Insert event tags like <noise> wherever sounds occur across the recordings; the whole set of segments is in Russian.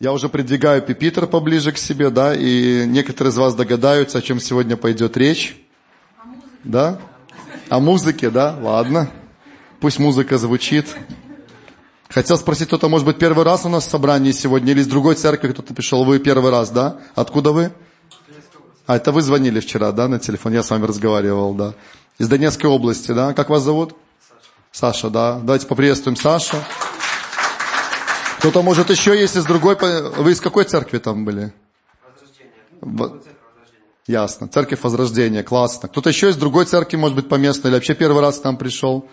Я уже придвигаю пипитр поближе к себе, да, и некоторые из вас догадаются, о чем сегодня пойдет речь. Да? О музыке, да? Ладно. Пусть музыка звучит. Хотел спросить, кто-то, может быть, первый раз у нас в собрании сегодня, или из другой церкви кто-то пришел, вы первый раз, да? Откуда вы? А, это вы звонили вчера, да, на телефон? Я с вами разговаривал, да. Из Донецкой области, да? Как вас зовут? Саша, да. Давайте поприветствуем Сашу. Кто-то, может, еще есть из другой... Вы из какой церкви там были? Возрождение. Ясно. Церковь Возрождения. Классно. Кто-то еще из другой церкви, может быть, поместной, или вообще первый раз там пришел?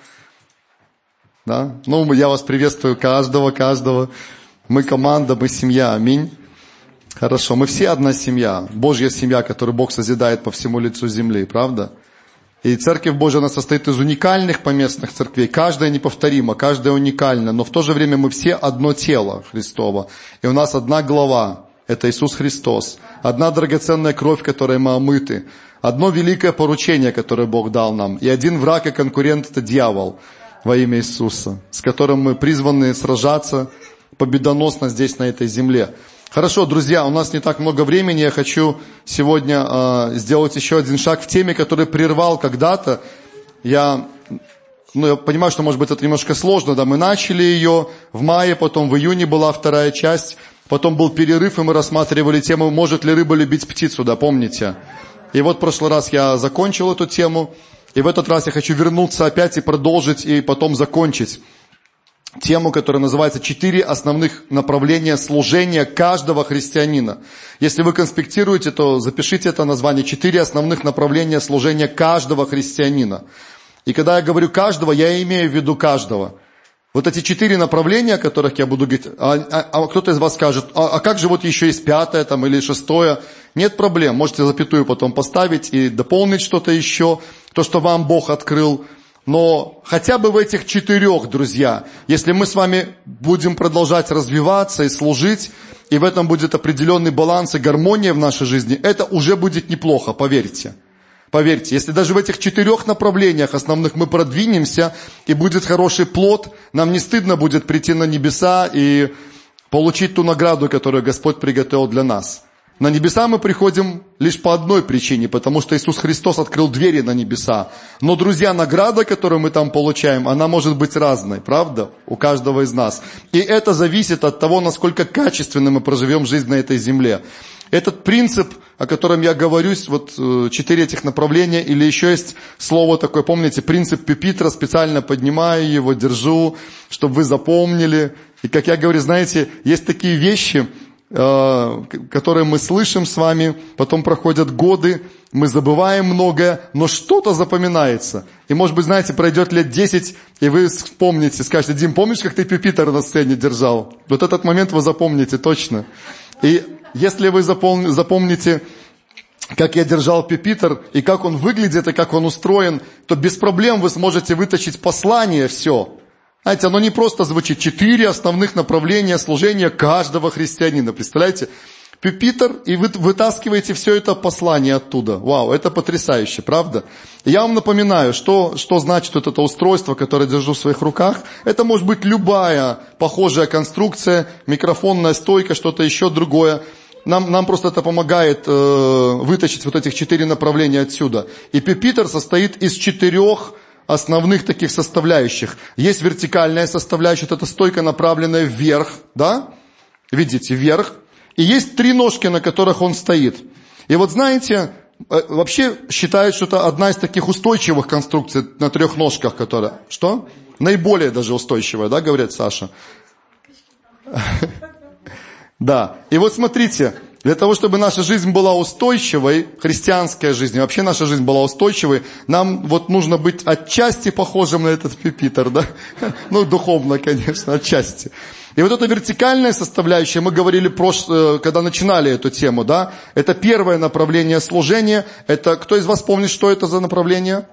Да? Ну, я вас приветствую каждого, каждого. Мы команда, мы семья. Аминь. Хорошо. Мы все одна семья. Божья семья, которую Бог созидает по всему лицу земли. Правда? И Церковь Божья, она состоит из уникальных поместных церквей. Каждая неповторима, каждая уникальна. Но в то же время мы все одно тело Христово. И у нас одна глава. Это Иисус Христос. Одна драгоценная кровь, которой мы омыты. Одно великое поручение, которое Бог дал нам. И один враг и конкурент – это дьявол во имя Иисуса, с которым мы призваны сражаться победоносно здесь, на этой земле. Хорошо, друзья, у нас не так много времени. Я хочу сегодня э, сделать еще один шаг в теме, который прервал когда-то. Я, ну, я понимаю, что, может быть, это немножко сложно. Да, мы начали ее в мае, потом в июне была вторая часть. Потом был перерыв, и мы рассматривали тему «Может ли рыба любить птицу?» Да, помните? И вот в прошлый раз я закончил эту тему. И в этот раз я хочу вернуться опять и продолжить, и потом закончить тему, которая называется «Четыре основных направления служения каждого христианина». Если вы конспектируете, то запишите это название «Четыре основных направления служения каждого христианина». И когда я говорю «каждого», я имею в виду каждого. Вот эти четыре направления, о которых я буду говорить, а, а, а кто-то из вас скажет, а, а как же вот еще есть пятое там, или шестое? Нет проблем, можете запятую потом поставить и дополнить что-то еще, то, что вам Бог открыл – но хотя бы в этих четырех, друзья, если мы с вами будем продолжать развиваться и служить, и в этом будет определенный баланс и гармония в нашей жизни, это уже будет неплохо, поверьте. Поверьте, если даже в этих четырех направлениях основных мы продвинемся, и будет хороший плод, нам не стыдно будет прийти на небеса и получить ту награду, которую Господь приготовил для нас. На небеса мы приходим лишь по одной причине, потому что Иисус Христос открыл двери на небеса. Но, друзья, награда, которую мы там получаем, она может быть разной, правда? У каждого из нас. И это зависит от того, насколько качественно мы проживем жизнь на этой земле. Этот принцип, о котором я говорю, вот э, четыре этих направления, или еще есть слово такое, помните, принцип Пепитра, специально поднимаю его, держу, чтобы вы запомнили. И как я говорю, знаете, есть такие вещи, которые мы слышим с вами, потом проходят годы, мы забываем многое, но что-то запоминается. И может быть, знаете, пройдет лет 10, и вы вспомните, скажете, Дим, помнишь, как ты пюпитер на сцене держал? Вот этот момент вы запомните точно. И если вы запомните, как я держал пюпитер, и как он выглядит, и как он устроен, то без проблем вы сможете вытащить послание все. Знаете, оно не просто звучит. Четыре основных направления служения каждого христианина. Представляете? Пюпитер, и вы вытаскиваете все это послание оттуда. Вау, это потрясающе, правда? Я вам напоминаю, что, что значит вот это устройство, которое держу в своих руках. Это может быть любая похожая конструкция, микрофонная стойка, что-то еще другое. Нам, нам просто это помогает э, вытащить вот этих четыре направления отсюда. И пюпитер состоит из четырех основных таких составляющих. Есть вертикальная составляющая, это стойка, направленная вверх, да? Видите, вверх. И есть три ножки, на которых он стоит. И вот знаете, э, вообще считают, что это одна из таких устойчивых конструкций на трех ножках, которая... Что? Наиболее даже устойчивая, да, говорит Саша? <laughs> Да. И вот смотрите, для того, чтобы наша жизнь была устойчивой, христианская жизнь, вообще наша жизнь была устойчивой, нам вот нужно быть отчасти похожим на этот пипитер, да? <laughs> Ну, духовно, конечно, отчасти. И вот эта вертикальная составляющая, мы говорили, э, когда начинали эту тему, да? Это первое направление служения. Это, кто из вас помнит, что это за направление?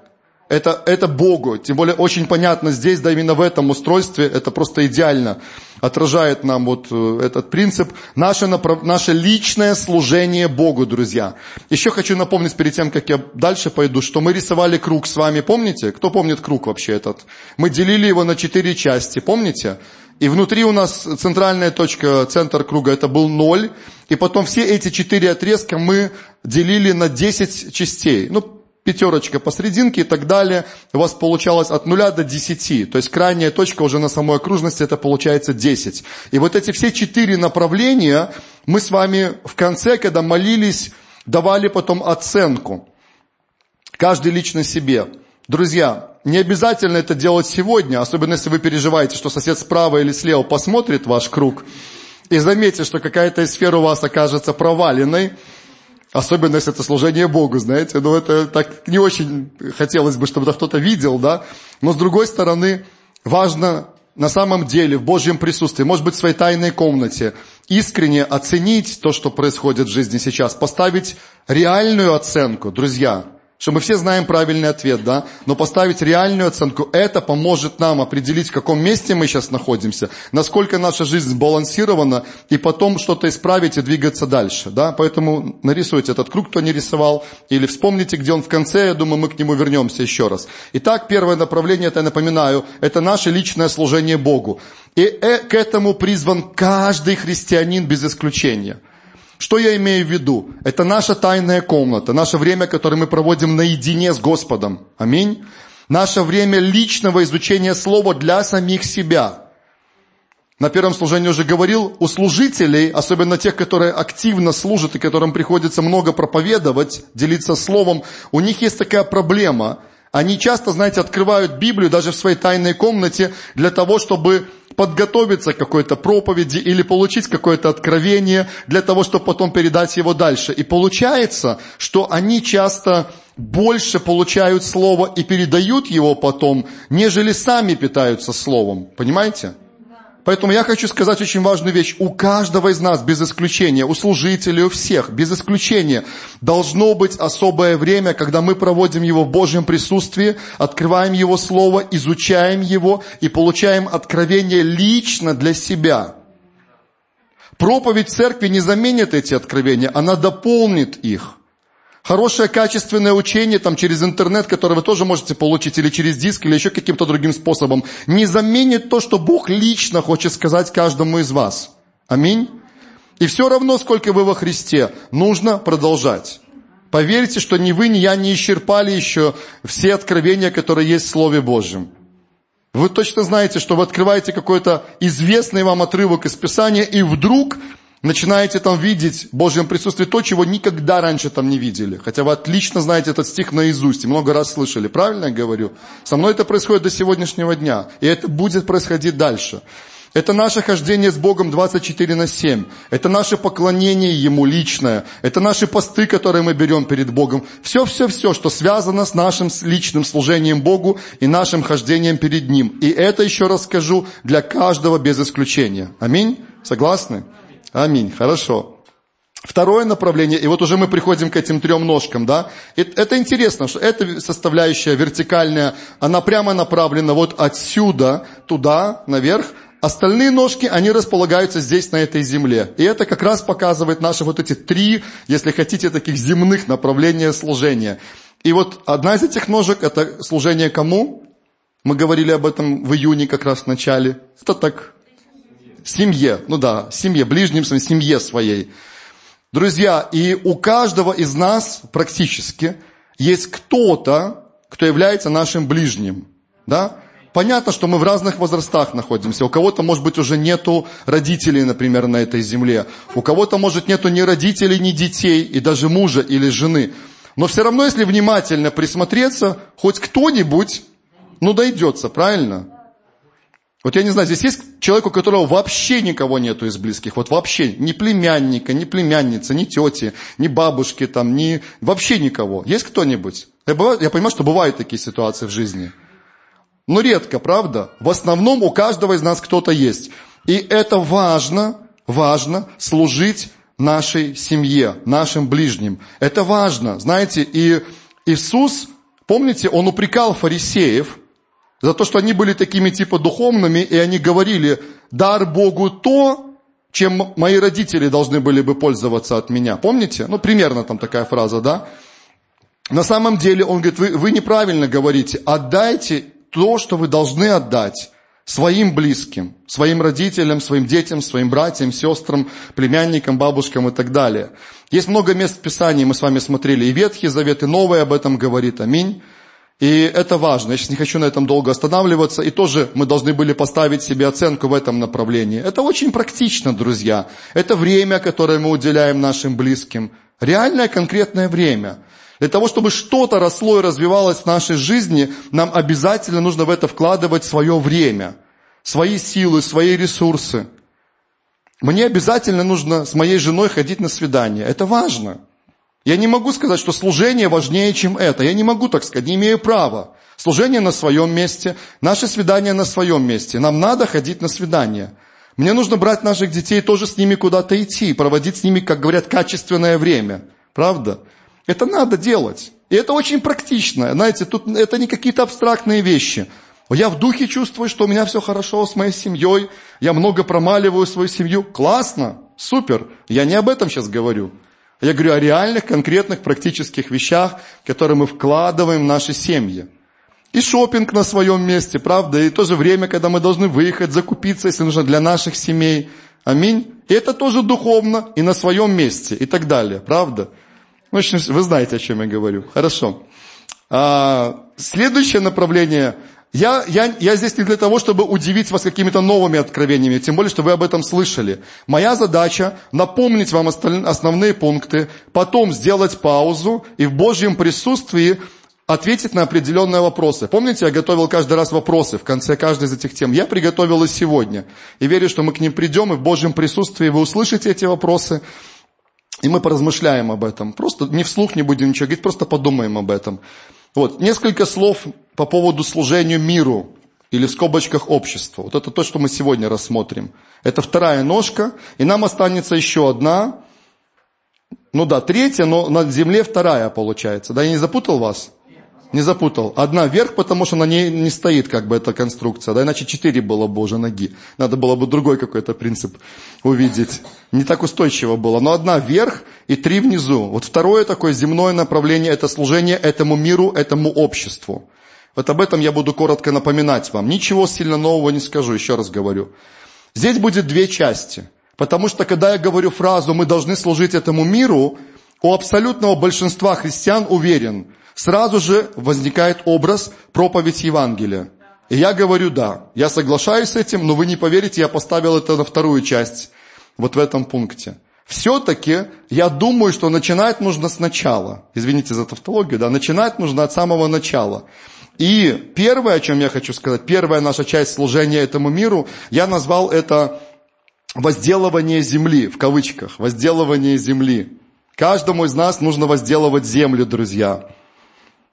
Это, это Богу. Тем более очень понятно здесь, да именно в этом устройстве, это просто идеально отражает нам вот э, этот принцип. Наше, наше личное служение Богу, друзья. Еще хочу напомнить перед тем, как я дальше пойду, что мы рисовали круг с вами. Помните? Кто помнит круг вообще этот? Мы делили его на четыре части. Помните? И внутри у нас центральная точка, центр круга, это был ноль. И потом все эти четыре отрезка мы делили на 10 частей. Ну, пятерочка посерединке и так далее. У вас получалось от нуля до десяти. То есть крайняя точка уже на самой окружности, это получается 10. И вот эти все четыре направления мы с вами в конце, когда молились, давали потом оценку. Каждый лично себе. Друзья, не обязательно это делать сегодня, особенно если вы переживаете, что сосед справа или слева посмотрит ваш круг и заметит, что какая-то сфера у вас окажется проваленной, Особенно, если это служение Богу, знаете. Ну, это так не очень хотелось бы, чтобы это кто-то видел, да. Но с другой стороны, важно на самом деле в Божьем присутствии, может быть, в своей тайной комнате, искренне оценить то, что происходит в жизни сейчас, поставить реальную оценку, друзья что мы все знаем правильный ответ, да, но поставить реальную оценку, это поможет нам определить, в каком месте мы сейчас находимся, насколько наша жизнь сбалансирована, и потом что-то исправить и двигаться дальше, да, поэтому нарисуйте этот круг, кто не рисовал, или вспомните, где он в конце, я думаю, мы к нему вернемся еще раз. Итак, первое направление, это я напоминаю, это наше личное служение Богу. И э, к этому призван каждый христианин без исключения – что я имею в виду? Это наша тайная комната, наше время, которое мы проводим наедине с Господом. Аминь. Наше время личного изучения Слова для самих себя. На первом служении уже говорил, у служителей, особенно тех, которые активно служат и которым приходится много проповедовать, делиться Словом, у них есть такая проблема. Они часто, знаете, открывают Библию даже в своей тайной комнате для того, чтобы подготовиться к какой-то проповеди или получить какое-то откровение для того, чтобы потом передать его дальше. И получается, что они часто больше получают слово и передают его потом, нежели сами питаются словом. Понимаете? Поэтому я хочу сказать очень важную вещь. У каждого из нас, без исключения, у служителей, у всех, без исключения, должно быть особое время, когда мы проводим его в Божьем присутствии, открываем его Слово, изучаем его и получаем откровение лично для себя. Проповедь церкви не заменит эти откровения, она дополнит их – Хорошее качественное учение там через интернет, которое вы тоже можете получить, или через диск, или еще каким-то другим способом, не заменит то, что Бог лично хочет сказать каждому из вас. Аминь. И все равно, сколько вы во Христе, нужно продолжать. Поверьте, что ни вы, ни я не исчерпали еще все откровения, которые есть в Слове Божьем. Вы точно знаете, что вы открываете какой-то известный вам отрывок из Писания, и вдруг начинаете там видеть в Божьем присутствии то, чего никогда раньше там не видели. Хотя вы отлично знаете этот стих наизусть и много раз слышали. Правильно я говорю? Со мной это происходит до сегодняшнего дня. И это будет происходить дальше. Это наше хождение с Богом 24 на 7. Это наше поклонение Ему личное. Это наши посты, которые мы берем перед Богом. Все-все-все, что связано с нашим личным служением Богу и нашим хождением перед Ним. И это, еще раз скажу, для каждого без исключения. Аминь? Согласны? Аминь. Хорошо. Второе направление, и вот уже мы приходим к этим трем ножкам, да. Это интересно, что эта составляющая вертикальная, она прямо направлена вот отсюда, туда, наверх. Остальные ножки, они располагаются здесь, на этой земле. И это как раз показывает наши вот эти три, если хотите, таких земных направления служения. И вот одна из этих ножек, это служение кому? Мы говорили об этом в июне как раз в начале. Это так, семье, ну да, семье, ближним своим, семье своей. Друзья, и у каждого из нас практически есть кто-то, кто является нашим ближним, да? Понятно, что мы в разных возрастах находимся. У кого-то, может быть, уже нету родителей, например, на этой земле. У кого-то, может, нету ни родителей, ни детей, и даже мужа или жены. Но все равно, если внимательно присмотреться, хоть кто-нибудь, ну, дойдется, правильно? Вот я не знаю, здесь есть человек, у которого вообще никого нету из близких, вот вообще, ни племянника, ни племянницы, ни тети, ни бабушки там, ни, вообще никого. Есть кто-нибудь? Я, я понимаю, что бывают такие ситуации в жизни. Но редко, правда? В основном у каждого из нас кто-то есть. И это важно, важно служить нашей семье, нашим ближним. Это важно, знаете, и Иисус, помните, Он упрекал фарисеев – за то, что они были такими типа духовными, и они говорили, дар Богу то, чем мои родители должны были бы пользоваться от меня. Помните? Ну, примерно там такая фраза, да? На самом деле, он говорит, вы, вы неправильно говорите, отдайте то, что вы должны отдать своим близким, своим родителям, своим детям, своим братьям, сестрам, племянникам, бабушкам и так далее. Есть много мест в Писании, мы с вами смотрели, и Ветхий Завет, и Новый об этом говорит, аминь. И это важно. Я сейчас не хочу на этом долго останавливаться. И тоже мы должны были поставить себе оценку в этом направлении. Это очень практично, друзья. Это время, которое мы уделяем нашим близким. Реальное конкретное время. Для того, чтобы что-то росло и развивалось в нашей жизни, нам обязательно нужно в это вкладывать свое время, свои силы, свои ресурсы. Мне обязательно нужно с моей женой ходить на свидание. Это важно. Я не могу сказать, что служение важнее, чем это. Я не могу так сказать, не имею права. Служение на своем месте, наше свидание на своем месте. Нам надо ходить на свидание. Мне нужно брать наших детей, тоже с ними куда-то идти, проводить с ними, как говорят, качественное время. Правда? Это надо делать. И это очень практично. Знаете, тут это не какие-то абстрактные вещи. Я в духе чувствую, что у меня все хорошо с моей семьей, я много промаливаю свою семью. Классно, супер. Я не об этом сейчас говорю. Я говорю о реальных, конкретных, практических вещах, которые мы вкладываем в наши семьи. И шопинг на своем месте, правда, и то же время, когда мы должны выехать, закупиться, если нужно, для наших семей. Аминь. И это тоже духовно и на своем месте и так далее, правда? Общем, вы знаете, о чем я говорю. Хорошо. А, следующее направление. Я, я, я здесь не для того, чтобы удивить вас какими-то новыми откровениями, тем более, что вы об этом слышали. Моя задача напомнить вам основные пункты, потом сделать паузу и в Божьем присутствии ответить на определенные вопросы. Помните, я готовил каждый раз вопросы в конце каждой из этих тем. Я приготовил и сегодня. И верю, что мы к ним придем, и в Божьем присутствии вы услышите эти вопросы. И мы поразмышляем об этом. Просто не вслух не будем ничего говорить, просто подумаем об этом. Вот, несколько слов по поводу служения миру или в скобочках обществу. Вот это то, что мы сегодня рассмотрим. Это вторая ножка, и нам останется еще одна. Ну да, третья, но на земле вторая получается. Да, я не запутал вас? Не запутал. Одна вверх, потому что на ней не стоит как бы эта конструкция. Да, иначе четыре было бы уже ноги. Надо было бы другой какой-то принцип увидеть. Не так устойчиво было. Но одна вверх и три внизу. Вот второе такое земное направление – это служение этому миру, этому обществу. Вот об этом я буду коротко напоминать вам. Ничего сильно нового не скажу, еще раз говорю. Здесь будет две части. Потому что, когда я говорю фразу «мы должны служить этому миру», у абсолютного большинства христиан уверен – сразу же возникает образ проповедь Евангелия. И я говорю да, я соглашаюсь с этим, но вы не поверите, я поставил это на вторую часть, вот в этом пункте. Все-таки я думаю, что начинать нужно сначала. Извините за тавтологию, да, начинать нужно от самого начала. И первое, о чем я хочу сказать, первая наша часть служения этому миру, я назвал это возделывание земли, в кавычках, возделывание земли. Каждому из нас нужно возделывать землю, друзья.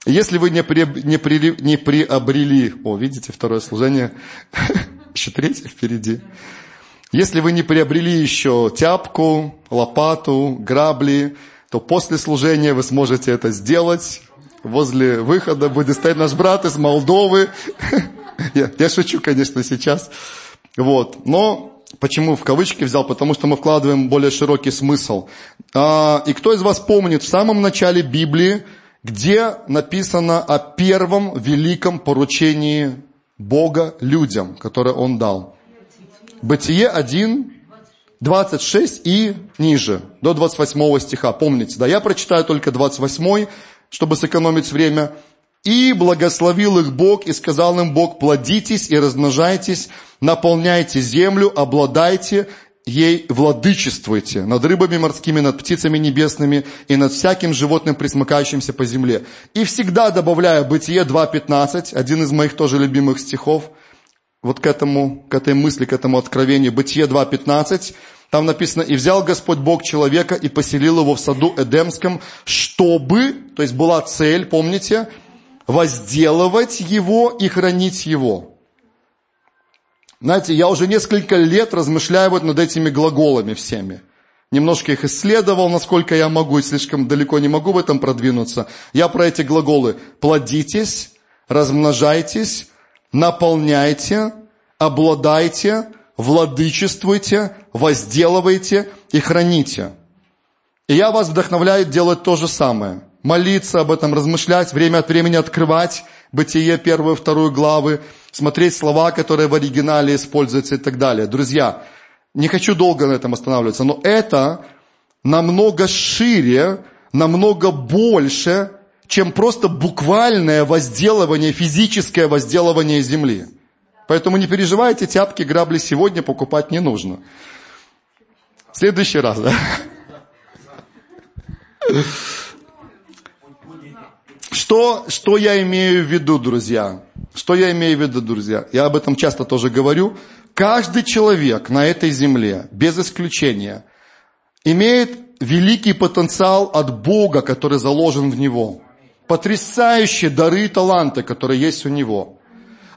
Если вы не, при, не, при, не приобрели, о, видите, второе служение, <laughs> еще третье впереди. Если вы не приобрели еще тяпку, лопату, грабли, то после служения вы сможете это сделать. Возле выхода будет стоять наш брат из Молдовы. <laughs> я, я шучу, конечно, сейчас. Вот. Но почему в кавычки взял? Потому что мы вкладываем более широкий смысл. А, и кто из вас помнит, в самом начале Библии где написано о первом великом поручении Бога людям, которое Он дал. Бытие 1, 26 и ниже, до 28 стиха. Помните, да, я прочитаю только 28, чтобы сэкономить время. «И благословил их Бог, и сказал им Бог, плодитесь и размножайтесь, наполняйте землю, обладайте ей владычествуйте над рыбами морскими, над птицами небесными и над всяким животным, присмыкающимся по земле. И всегда добавляю Бытие 2.15, один из моих тоже любимых стихов, вот к этому, к этой мысли, к этому откровению. Бытие 2.15, там написано, «И взял Господь Бог человека и поселил его в саду Эдемском, чтобы, то есть была цель, помните, возделывать его и хранить его». Знаете, я уже несколько лет размышляю вот над этими глаголами всеми. Немножко их исследовал, насколько я могу, и слишком далеко не могу в этом продвинуться. Я про эти глаголы «плодитесь», «размножайтесь», «наполняйте», «обладайте», «владычествуйте», «возделывайте» и «храните». И я вас вдохновляю делать то же самое. Молиться об этом, размышлять, время от времени открывать Бытие первую, вторую главы, смотреть слова, которые в оригинале используются и так далее. Друзья, не хочу долго на этом останавливаться, но это намного шире, намного больше, чем просто буквальное возделывание, физическое возделывание земли. Поэтому не переживайте, тяпки, грабли сегодня покупать не нужно. В следующий раз, да? Что, что я имею в виду, друзья? Что я имею в виду, друзья? Я об этом часто тоже говорю. Каждый человек на этой земле, без исключения, имеет великий потенциал от Бога, который заложен в него. Потрясающие дары и таланты, которые есть у него.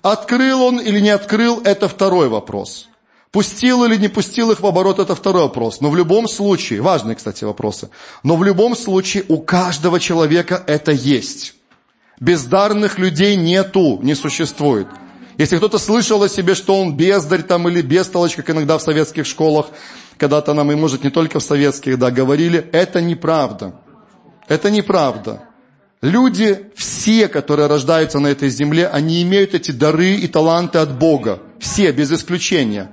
Открыл он или не открыл, это второй вопрос. Пустил или не пустил их в оборот, это второй вопрос. Но в любом случае, важные, кстати, вопросы, но в любом случае у каждого человека это есть. Бездарных людей нету, не существует. Если кто-то слышал о себе, что он бездарь там или бестолочь, как иногда в советских школах, когда-то нам, и может не только в советских, да, говорили, это неправда. Это неправда. Люди, все, которые рождаются на этой земле, они имеют эти дары и таланты от Бога. Все, без исключения.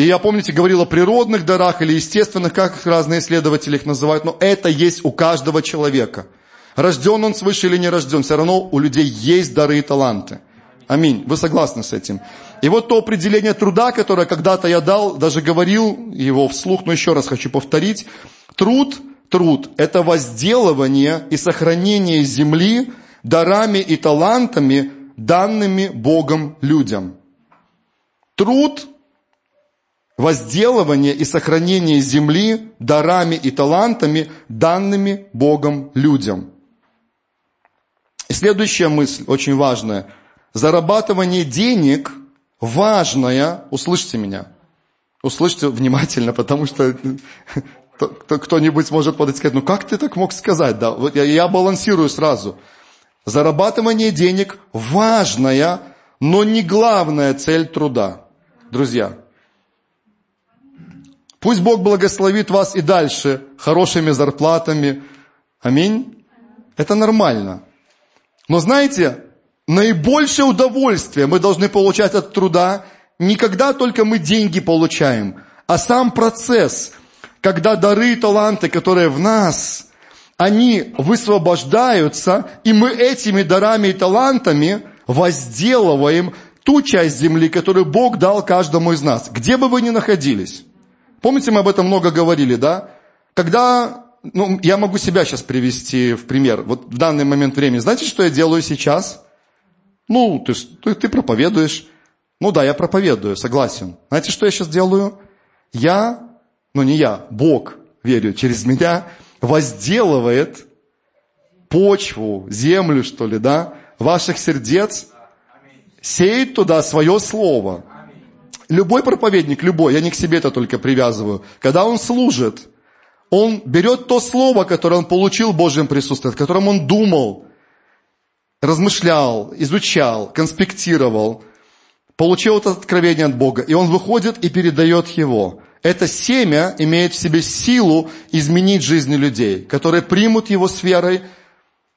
И я, помните, говорил о природных дарах или естественных, как разные исследователи их называют, но это есть у каждого человека. Рожден он свыше или не рожден, все равно у людей есть дары и таланты. Аминь. Вы согласны с этим? И вот то определение труда, которое когда-то я дал, даже говорил его вслух, но еще раз хочу повторить. Труд, труд – это возделывание и сохранение земли дарами и талантами, данными Богом людям. Труд – возделывание и сохранение земли дарами и талантами, данными Богом людям. И следующая мысль, очень важная – зарабатывание денег важное, услышьте меня, услышьте внимательно, потому что <laughs> кто-нибудь может подойти и сказать, ну как ты так мог сказать? Да, вот я, я балансирую сразу. Зарабатывание денег важная, но не главная цель труда. Друзья, пусть Бог благословит вас и дальше хорошими зарплатами. Аминь. Это нормально. Но знаете, Наибольшее удовольствие мы должны получать от труда не когда только мы деньги получаем, а сам процесс, когда дары и таланты, которые в нас, они высвобождаются, и мы этими дарами и талантами возделываем ту часть земли, которую Бог дал каждому из нас, где бы вы ни находились. Помните, мы об этом много говорили, да? Когда, ну, я могу себя сейчас привести в пример. Вот в данный момент времени, знаете, что я делаю сейчас? Ну, ты, ты, ты проповедуешь. Ну да, я проповедую, согласен. Знаете, что я сейчас делаю? Я, ну не я, Бог, верю, через меня возделывает почву, землю, что ли, да, ваших сердец, сеет туда свое слово. Любой проповедник, любой, я не к себе это только привязываю, когда он служит, он берет то слово, которое он получил в Божьем присутствии, о котором он думал, размышлял, изучал, конспектировал, получил это откровение от Бога, и он выходит и передает его. Это семя имеет в себе силу изменить жизни людей, которые примут его с верой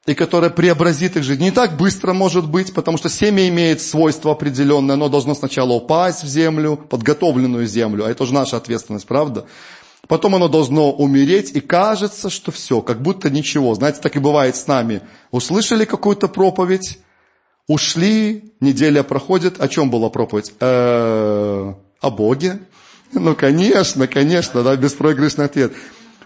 и которое преобразит их жизнь. Не так быстро может быть, потому что семя имеет свойство определенное, оно должно сначала упасть в землю, подготовленную землю, а это уже наша ответственность, правда? Потом оно должно умереть, и кажется, что все, как будто ничего. Знаете, так и бывает с нами. Услышали какую-то проповедь, ушли, неделя проходит. О чем была проповедь? Э-э, о Боге. Ну, конечно, конечно, да, беспроигрышный ответ.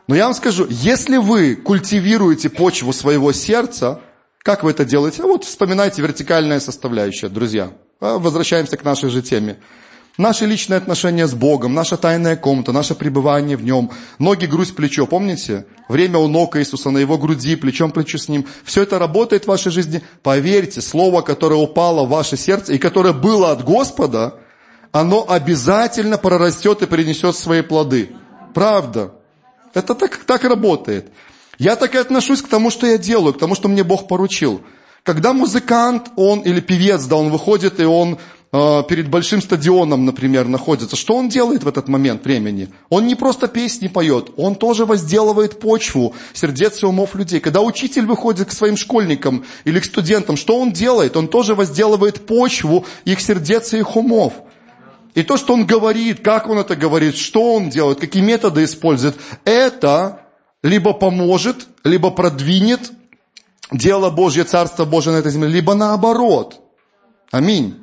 Но я вам скажу, если вы культивируете почву своего сердца, как вы это делаете? А вот вспоминайте вертикальная составляющая, друзья. А, возвращаемся к нашей же теме. Наши личные отношения с Богом, наша тайная комната, наше пребывание в Нем, ноги, грудь, плечо, помните? Время у ног Иисуса, на Его груди, плечом плечу с Ним. Все это работает в вашей жизни. Поверьте, слово, которое упало в ваше сердце и которое было от Господа, оно обязательно прорастет и принесет свои плоды. Правда. Это так, так работает. Я так и отношусь к тому, что я делаю, к тому, что мне Бог поручил. Когда музыкант, он или певец, да, он выходит и он э, перед большим стадионом, например, находится, что он делает в этот момент времени? Он не просто песни поет, он тоже возделывает почву сердец и умов людей. Когда учитель выходит к своим школьникам или к студентам, что он делает? Он тоже возделывает почву их сердец и их умов. И то, что он говорит, как он это говорит, что он делает, какие методы использует, это либо поможет, либо продвинет дело Божье, Царство Божье на этой земле, либо наоборот. Аминь.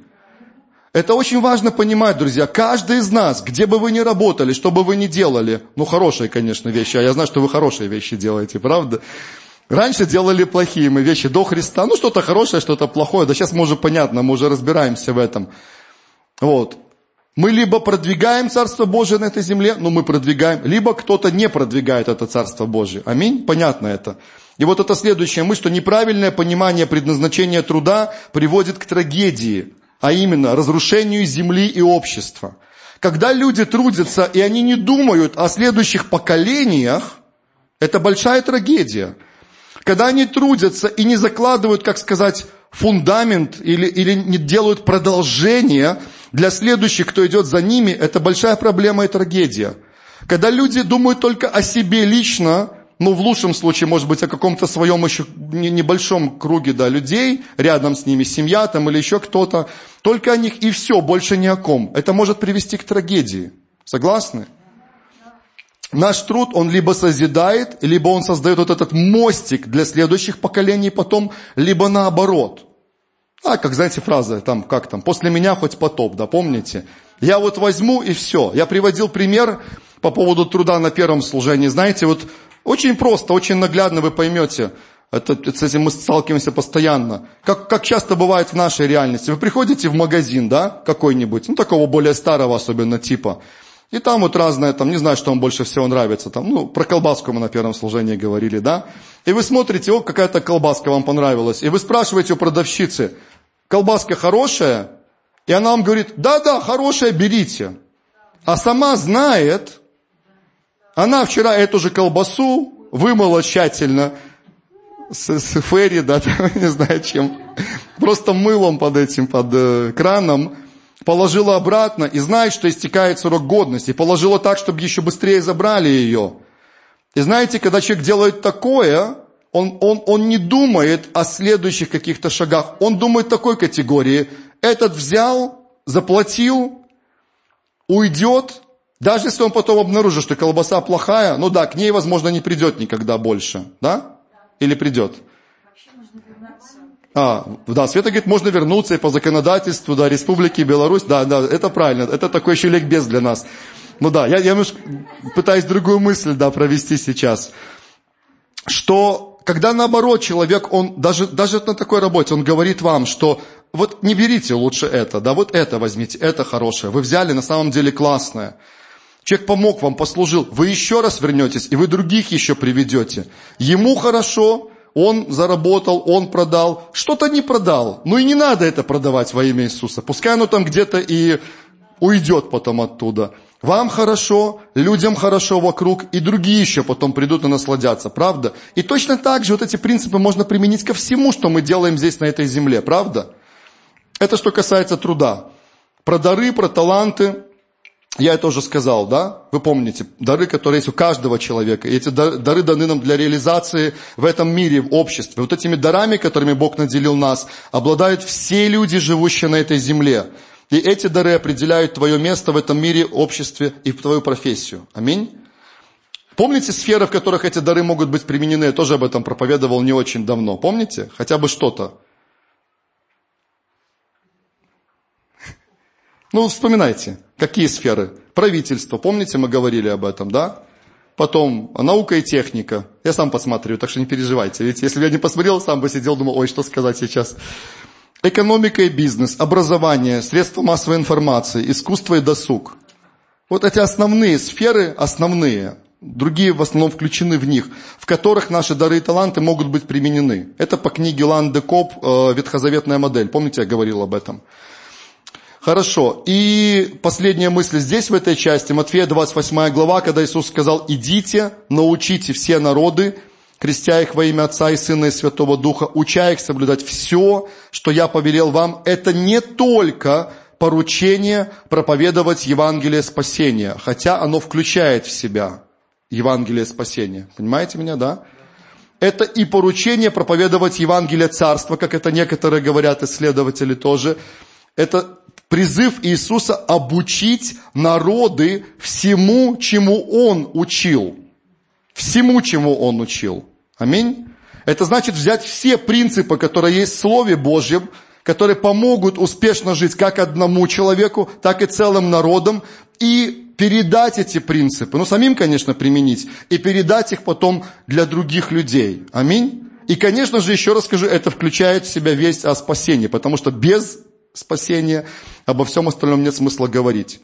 Это очень важно понимать, друзья. Каждый из нас, где бы вы ни работали, что бы вы ни делали, ну, хорошие, конечно, вещи, а я знаю, что вы хорошие вещи делаете, правда? Раньше делали плохие мы вещи до Христа. Ну, что-то хорошее, что-то плохое. Да сейчас мы уже понятно, мы уже разбираемся в этом. Вот. Мы либо продвигаем Царство Божие на этой земле, ну мы продвигаем, либо кто-то не продвигает это Царство Божие. Аминь? Понятно это. И вот это следующая мысль, что неправильное понимание предназначения труда приводит к трагедии, а именно разрушению земли и общества. Когда люди трудятся, и они не думают о следующих поколениях, это большая трагедия. Когда они трудятся и не закладывают, как сказать, фундамент или, или не делают продолжение для следующих, кто идет за ними, это большая проблема и трагедия. Когда люди думают только о себе лично, ну, в лучшем случае, может быть, о каком-то своем еще небольшом круге, да, людей, рядом с ними семья там или еще кто-то, только о них и все, больше ни о ком. Это может привести к трагедии. Согласны? Наш труд, он либо созидает, либо он создает вот этот мостик для следующих поколений потом, либо наоборот. А, как знаете, фраза, там, как там, после меня хоть потоп, да, помните? Я вот возьму и все. Я приводил пример по поводу труда на первом служении. Знаете, вот очень просто, очень наглядно вы поймете. Это, с этим мы сталкиваемся постоянно. Как, как часто бывает в нашей реальности. Вы приходите в магазин, да, какой-нибудь, ну, такого более старого особенно типа. И там вот разное, там, не знаю, что вам больше всего нравится. Там, ну, про колбаску мы на первом служении говорили, да. И вы смотрите, о, какая-то колбаска вам понравилась. И вы спрашиваете у продавщицы, колбаска хорошая? И она вам говорит, да-да, хорошая, берите. А сама знает, она вчера эту же колбасу вымыла тщательно, с, с ферри, да, <laughs> не знаю чем, просто мылом под этим, под э, краном, положила обратно и знает, что истекает срок годности, положила так, чтобы еще быстрее забрали ее. И знаете, когда человек делает такое, он, он, он не думает о следующих каких-то шагах. Он думает такой категории. Этот взял, заплатил, уйдет. Даже если он потом обнаружит, что колбаса плохая, ну да, к ней, возможно, не придет никогда больше. Да? Или придет? А, да, Света говорит, можно вернуться и по законодательству, да, Республики Беларусь, да, да, это правильно, это такой еще ликбез для нас. Ну да, я, я пытаюсь другую мысль, да, провести сейчас. Что когда наоборот человек, он даже, даже на такой работе, он говорит вам, что вот не берите лучше это, да, вот это возьмите, это хорошее. Вы взяли на самом деле классное. Человек помог вам, послужил. Вы еще раз вернетесь, и вы других еще приведете. Ему хорошо, он заработал, он продал. Что-то не продал. Ну и не надо это продавать во имя Иисуса. Пускай оно там где-то и уйдет потом оттуда. Вам хорошо, людям хорошо вокруг, и другие еще потом придут и насладятся, правда? И точно так же вот эти принципы можно применить ко всему, что мы делаем здесь на этой земле, правда? Это что касается труда. Про дары, про таланты, я это уже сказал, да? Вы помните, дары, которые есть у каждого человека. И эти дары даны нам для реализации в этом мире, в обществе. Вот этими дарами, которыми Бог наделил нас, обладают все люди, живущие на этой земле. И эти дары определяют твое место в этом мире, обществе и в твою профессию. Аминь. Помните сферы, в которых эти дары могут быть применены? Я тоже об этом проповедовал не очень давно. Помните? Хотя бы что-то. Ну, вспоминайте, какие сферы? Правительство, помните, мы говорили об этом, да? Потом наука и техника. Я сам посмотрю, так что не переживайте. Ведь если бы я не посмотрел, сам бы сидел, думал, ой, что сказать сейчас. Экономика и бизнес, образование, средства массовой информации, искусство и досуг. Вот эти основные сферы, основные, другие в основном включены в них, в которых наши дары и таланты могут быть применены. Это по книге Лан де Коп э, «Ветхозаветная модель». Помните, я говорил об этом? Хорошо. И последняя мысль здесь, в этой части, Матфея 28 глава, когда Иисус сказал, идите, научите все народы, крестя их во имя Отца и Сына и Святого Духа, уча их соблюдать все, что я повелел вам, это не только поручение проповедовать Евангелие спасения, хотя оно включает в себя Евангелие спасения. Понимаете меня, да? Это и поручение проповедовать Евангелие Царства, как это некоторые говорят, исследователи тоже. Это призыв Иисуса обучить народы всему, чему Он учил. Всему, чему Он учил. Аминь. Это значит взять все принципы, которые есть в Слове Божьем, которые помогут успешно жить как одному человеку, так и целым народам, и передать эти принципы, ну самим, конечно, применить, и передать их потом для других людей. Аминь. И, конечно же, еще раз скажу, это включает в себя весть о спасении, потому что без спасения обо всем остальном нет смысла говорить.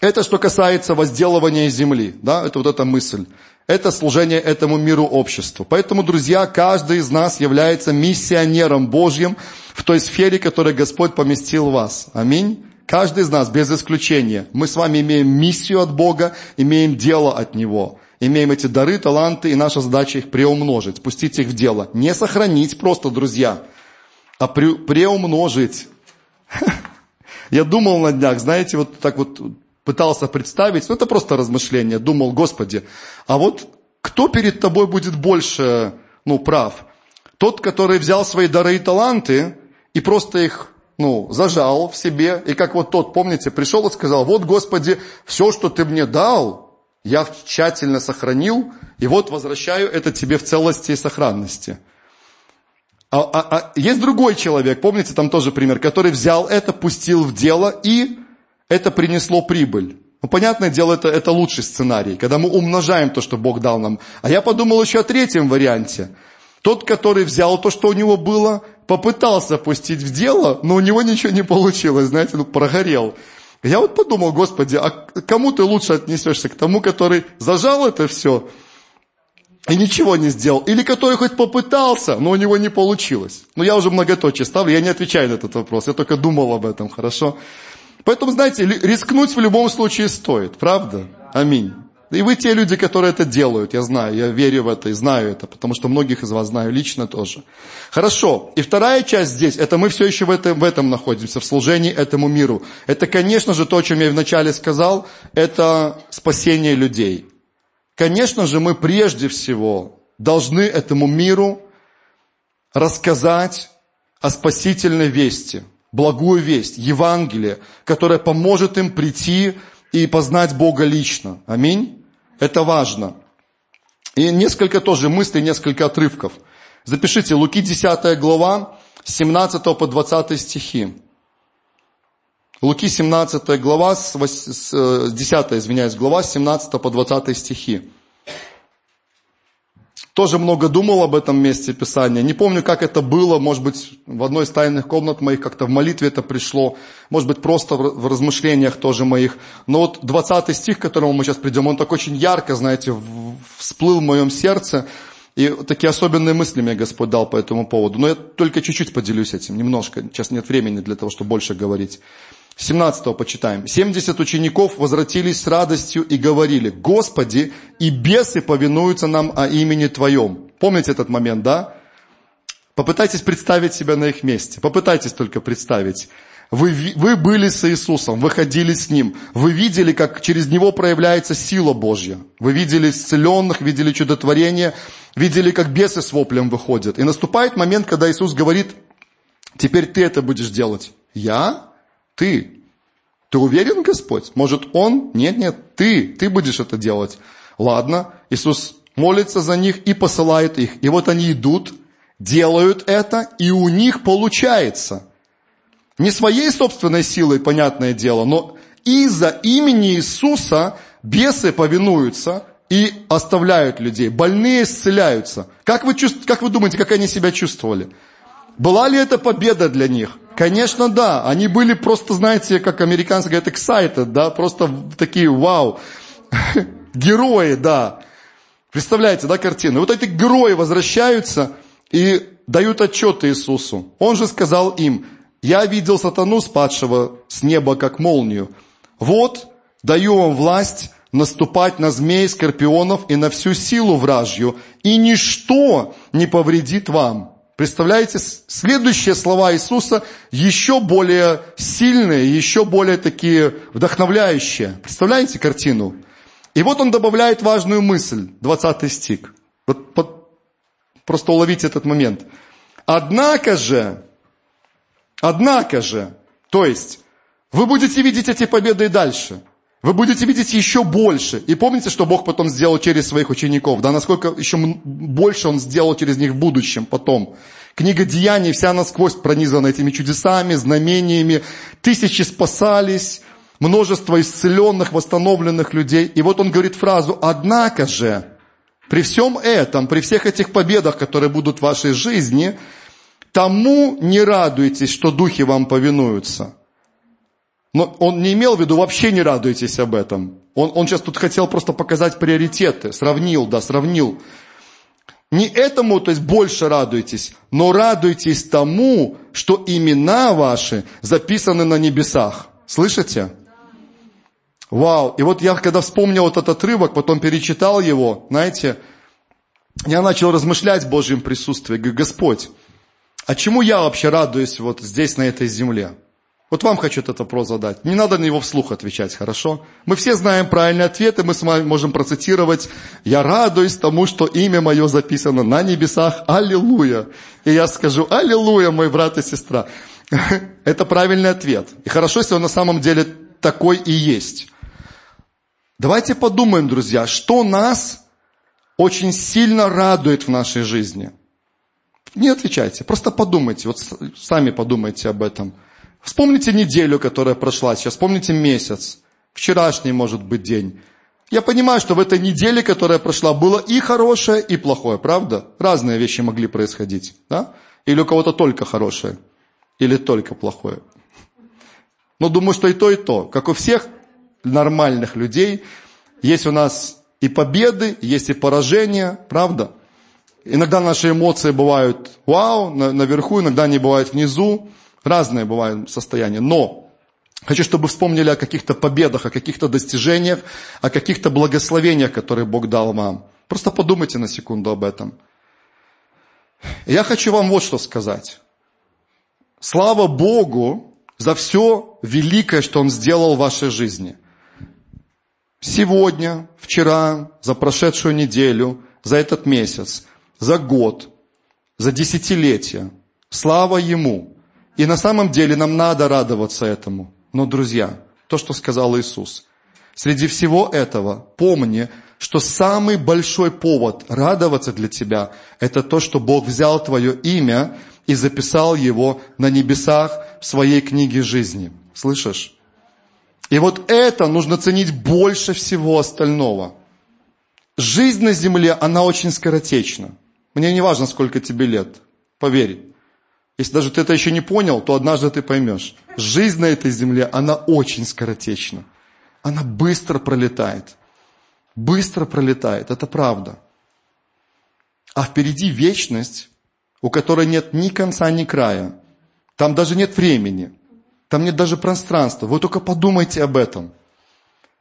Это что касается возделывания земли, да, это вот эта мысль. Это служение этому миру обществу. Поэтому, друзья, каждый из нас является миссионером Божьим в той сфере, которой Господь поместил вас. Аминь. Каждый из нас, без исключения. Мы с вами имеем миссию от Бога, имеем дело от Него. Имеем эти дары, таланты, и наша задача их преумножить, пустить их в дело. Не сохранить просто, друзья, а преумножить. <laughs> Я думал на днях, знаете, вот так вот пытался представить, ну это просто размышление, думал, Господи, а вот кто перед тобой будет больше, ну, прав? Тот, который взял свои дары и таланты и просто их, ну, зажал в себе, и как вот тот, помните, пришел и сказал, вот, Господи, все, что ты мне дал, я тщательно сохранил, и вот возвращаю это тебе в целости и сохранности. А, а, а есть другой человек, помните, там тоже пример, который взял это, пустил в дело и это принесло прибыль. Ну, понятное дело, это, это лучший сценарий, когда мы умножаем то, что Бог дал нам. А я подумал еще о третьем варианте. Тот, который взял то, что у него было, попытался пустить в дело, но у него ничего не получилось, знаете, ну, прогорел. Я вот подумал, Господи, а кому ты лучше отнесешься? К тому, который зажал это все и ничего не сделал? Или который хоть попытался, но у него не получилось? Ну, я уже многоточие ставлю, я не отвечаю на этот вопрос, я только думал об этом, хорошо? Поэтому, знаете, рискнуть в любом случае стоит, правда? Аминь. И вы те люди, которые это делают, я знаю, я верю в это и знаю это, потому что многих из вас знаю лично тоже. Хорошо. И вторая часть здесь, это мы все еще в этом, в этом находимся, в служении этому миру. Это, конечно же, то, о чем я вначале сказал, это спасение людей. Конечно же, мы прежде всего должны этому миру рассказать о спасительной вести – благую весть, Евангелие, которое поможет им прийти и познать Бога лично. Аминь. Это важно. И несколько тоже мыслей, несколько отрывков. Запишите, Луки 10 глава, 17 по 20 стихи. Луки 17 глава, с 10, э, извиняюсь, глава, 17 по 20 стихи. Тоже много думал об этом месте Писания. Не помню, как это было. Может быть, в одной из тайных комнат моих как-то в молитве это пришло. Может быть, просто в размышлениях тоже моих. Но вот 20 стих, к которому мы сейчас придем, он так очень ярко, знаете, всплыл в моем сердце. И такие особенные мысли мне Господь дал по этому поводу. Но я только чуть-чуть поделюсь этим, немножко. Сейчас нет времени для того, чтобы больше говорить. 17 почитаем. 70 учеников возвратились с радостью и говорили, Господи, и бесы повинуются нам о имени Твоем. Помните этот момент, да? Попытайтесь представить себя на их месте. Попытайтесь только представить. Вы, вы были с Иисусом, вы ходили с Ним. Вы видели, как через Него проявляется сила Божья. Вы видели исцеленных, видели чудотворение, видели, как бесы с воплем выходят. И наступает момент, когда Иисус говорит, теперь ты это будешь делать. Я? Ты. Ты уверен, Господь? Может, Он? Нет, нет, ты. Ты будешь это делать. Ладно. Иисус молится за них и посылает их. И вот они идут, делают это, и у них получается. Не своей собственной силой, понятное дело, но из-за имени Иисуса бесы повинуются и оставляют людей. Больные исцеляются. Как вы, чувств... как вы думаете, как они себя чувствовали? Была ли это победа для них? Конечно, да. Они были просто, знаете, как американцы говорят, excited, да, просто такие, вау. <laughs> Герои, да. Представляете, да, картину? Вот эти герои возвращаются и дают отчет Иисусу. Он же сказал им, я видел сатану, спадшего с неба, как молнию. Вот, даю вам власть наступать на змей, скорпионов и на всю силу вражью, и ничто не повредит вам. Представляете, следующие слова Иисуса еще более сильные, еще более такие вдохновляющие. Представляете картину? И вот он добавляет важную мысль, 20 стих. Вот, вот, просто уловите этот момент. Однако же, однако же, то есть, вы будете видеть эти победы и дальше. Вы будете видеть еще больше. И помните, что Бог потом сделал через своих учеников, да, насколько еще больше Он сделал через них в будущем потом. Книга Деяний вся насквозь пронизана этими чудесами, знамениями. Тысячи спасались, множество исцеленных, восстановленных людей. И вот он говорит фразу «Однако же, при всем этом, при всех этих победах, которые будут в вашей жизни, тому не радуйтесь, что духи вам повинуются». Но он не имел в виду, вообще не радуйтесь об этом. Он, он сейчас тут хотел просто показать приоритеты, сравнил, да, сравнил. Не этому, то есть больше радуйтесь, но радуйтесь тому, что имена ваши записаны на небесах. Слышите? Вау. И вот я, когда вспомнил вот этот отрывок, потом перечитал его, знаете, я начал размышлять в Божьем присутствии. Говорю, Господь, а чему я вообще радуюсь вот здесь, на этой земле? Вот вам хочу этот вопрос задать. Не надо на него вслух отвечать, хорошо? Мы все знаем правильный ответ, и мы с вами можем процитировать «Я радуюсь тому, что имя мое записано на небесах. Аллилуйя!» И я скажу «Аллилуйя, мой брат и сестра!» <laughs> Это правильный ответ. И хорошо, если он на самом деле такой и есть. Давайте подумаем, друзья, что нас очень сильно радует в нашей жизни. Не отвечайте, просто подумайте, вот сами подумайте об этом – Вспомните неделю, которая прошла сейчас, вспомните месяц, вчерашний, может быть, день. Я понимаю, что в этой неделе, которая прошла, было и хорошее, и плохое, правда? Разные вещи могли происходить, да? Или у кого-то только хорошее, или только плохое. Но думаю, что и то, и то. Как у всех нормальных людей, есть у нас и победы, есть и поражения, правда? Иногда наши эмоции бывают вау, наверху, иногда они бывают внизу. Разные бывают состояния. Но хочу, чтобы вспомнили о каких-то победах, о каких-то достижениях, о каких-то благословениях, которые Бог дал вам. Просто подумайте на секунду об этом. Я хочу вам вот что сказать. Слава Богу за все великое, что Он сделал в вашей жизни. Сегодня, вчера, за прошедшую неделю, за этот месяц, за год, за десятилетия. Слава Ему. И на самом деле нам надо радоваться этому. Но, друзья, то, что сказал Иисус, среди всего этого помни, что самый большой повод радоваться для тебя, это то, что Бог взял твое имя и записал его на небесах в своей книге жизни. Слышишь? И вот это нужно ценить больше всего остального. Жизнь на земле, она очень скоротечна. Мне не важно, сколько тебе лет. Поверь. Если даже ты это еще не понял, то однажды ты поймешь. Жизнь на этой земле, она очень скоротечна. Она быстро пролетает. Быстро пролетает, это правда. А впереди вечность, у которой нет ни конца, ни края. Там даже нет времени. Там нет даже пространства. Вы только подумайте об этом.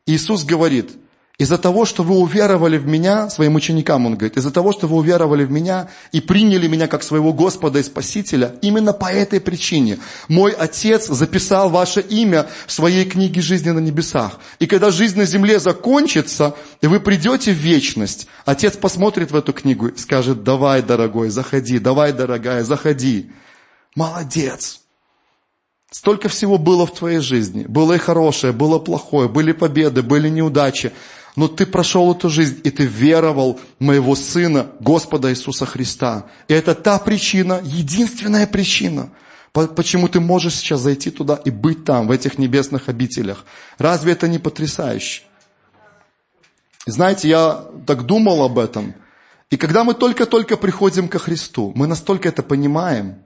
Иисус говорит – из-за того, что вы уверовали в меня, своим ученикам он говорит, из-за того, что вы уверовали в меня и приняли меня как своего Господа и Спасителя, именно по этой причине мой Отец записал ваше имя в своей книге жизни на небесах. И когда жизнь на земле закончится, и вы придете в вечность, Отец посмотрит в эту книгу и скажет, давай, дорогой, заходи, давай, дорогая, заходи. Молодец. Столько всего было в твоей жизни. Было и хорошее, было плохое, были победы, были неудачи но ты прошел эту жизнь, и ты веровал моего Сына, Господа Иисуса Христа. И это та причина, единственная причина, почему ты можешь сейчас зайти туда и быть там, в этих небесных обителях. Разве это не потрясающе? Знаете, я так думал об этом. И когда мы только-только приходим ко Христу, мы настолько это понимаем,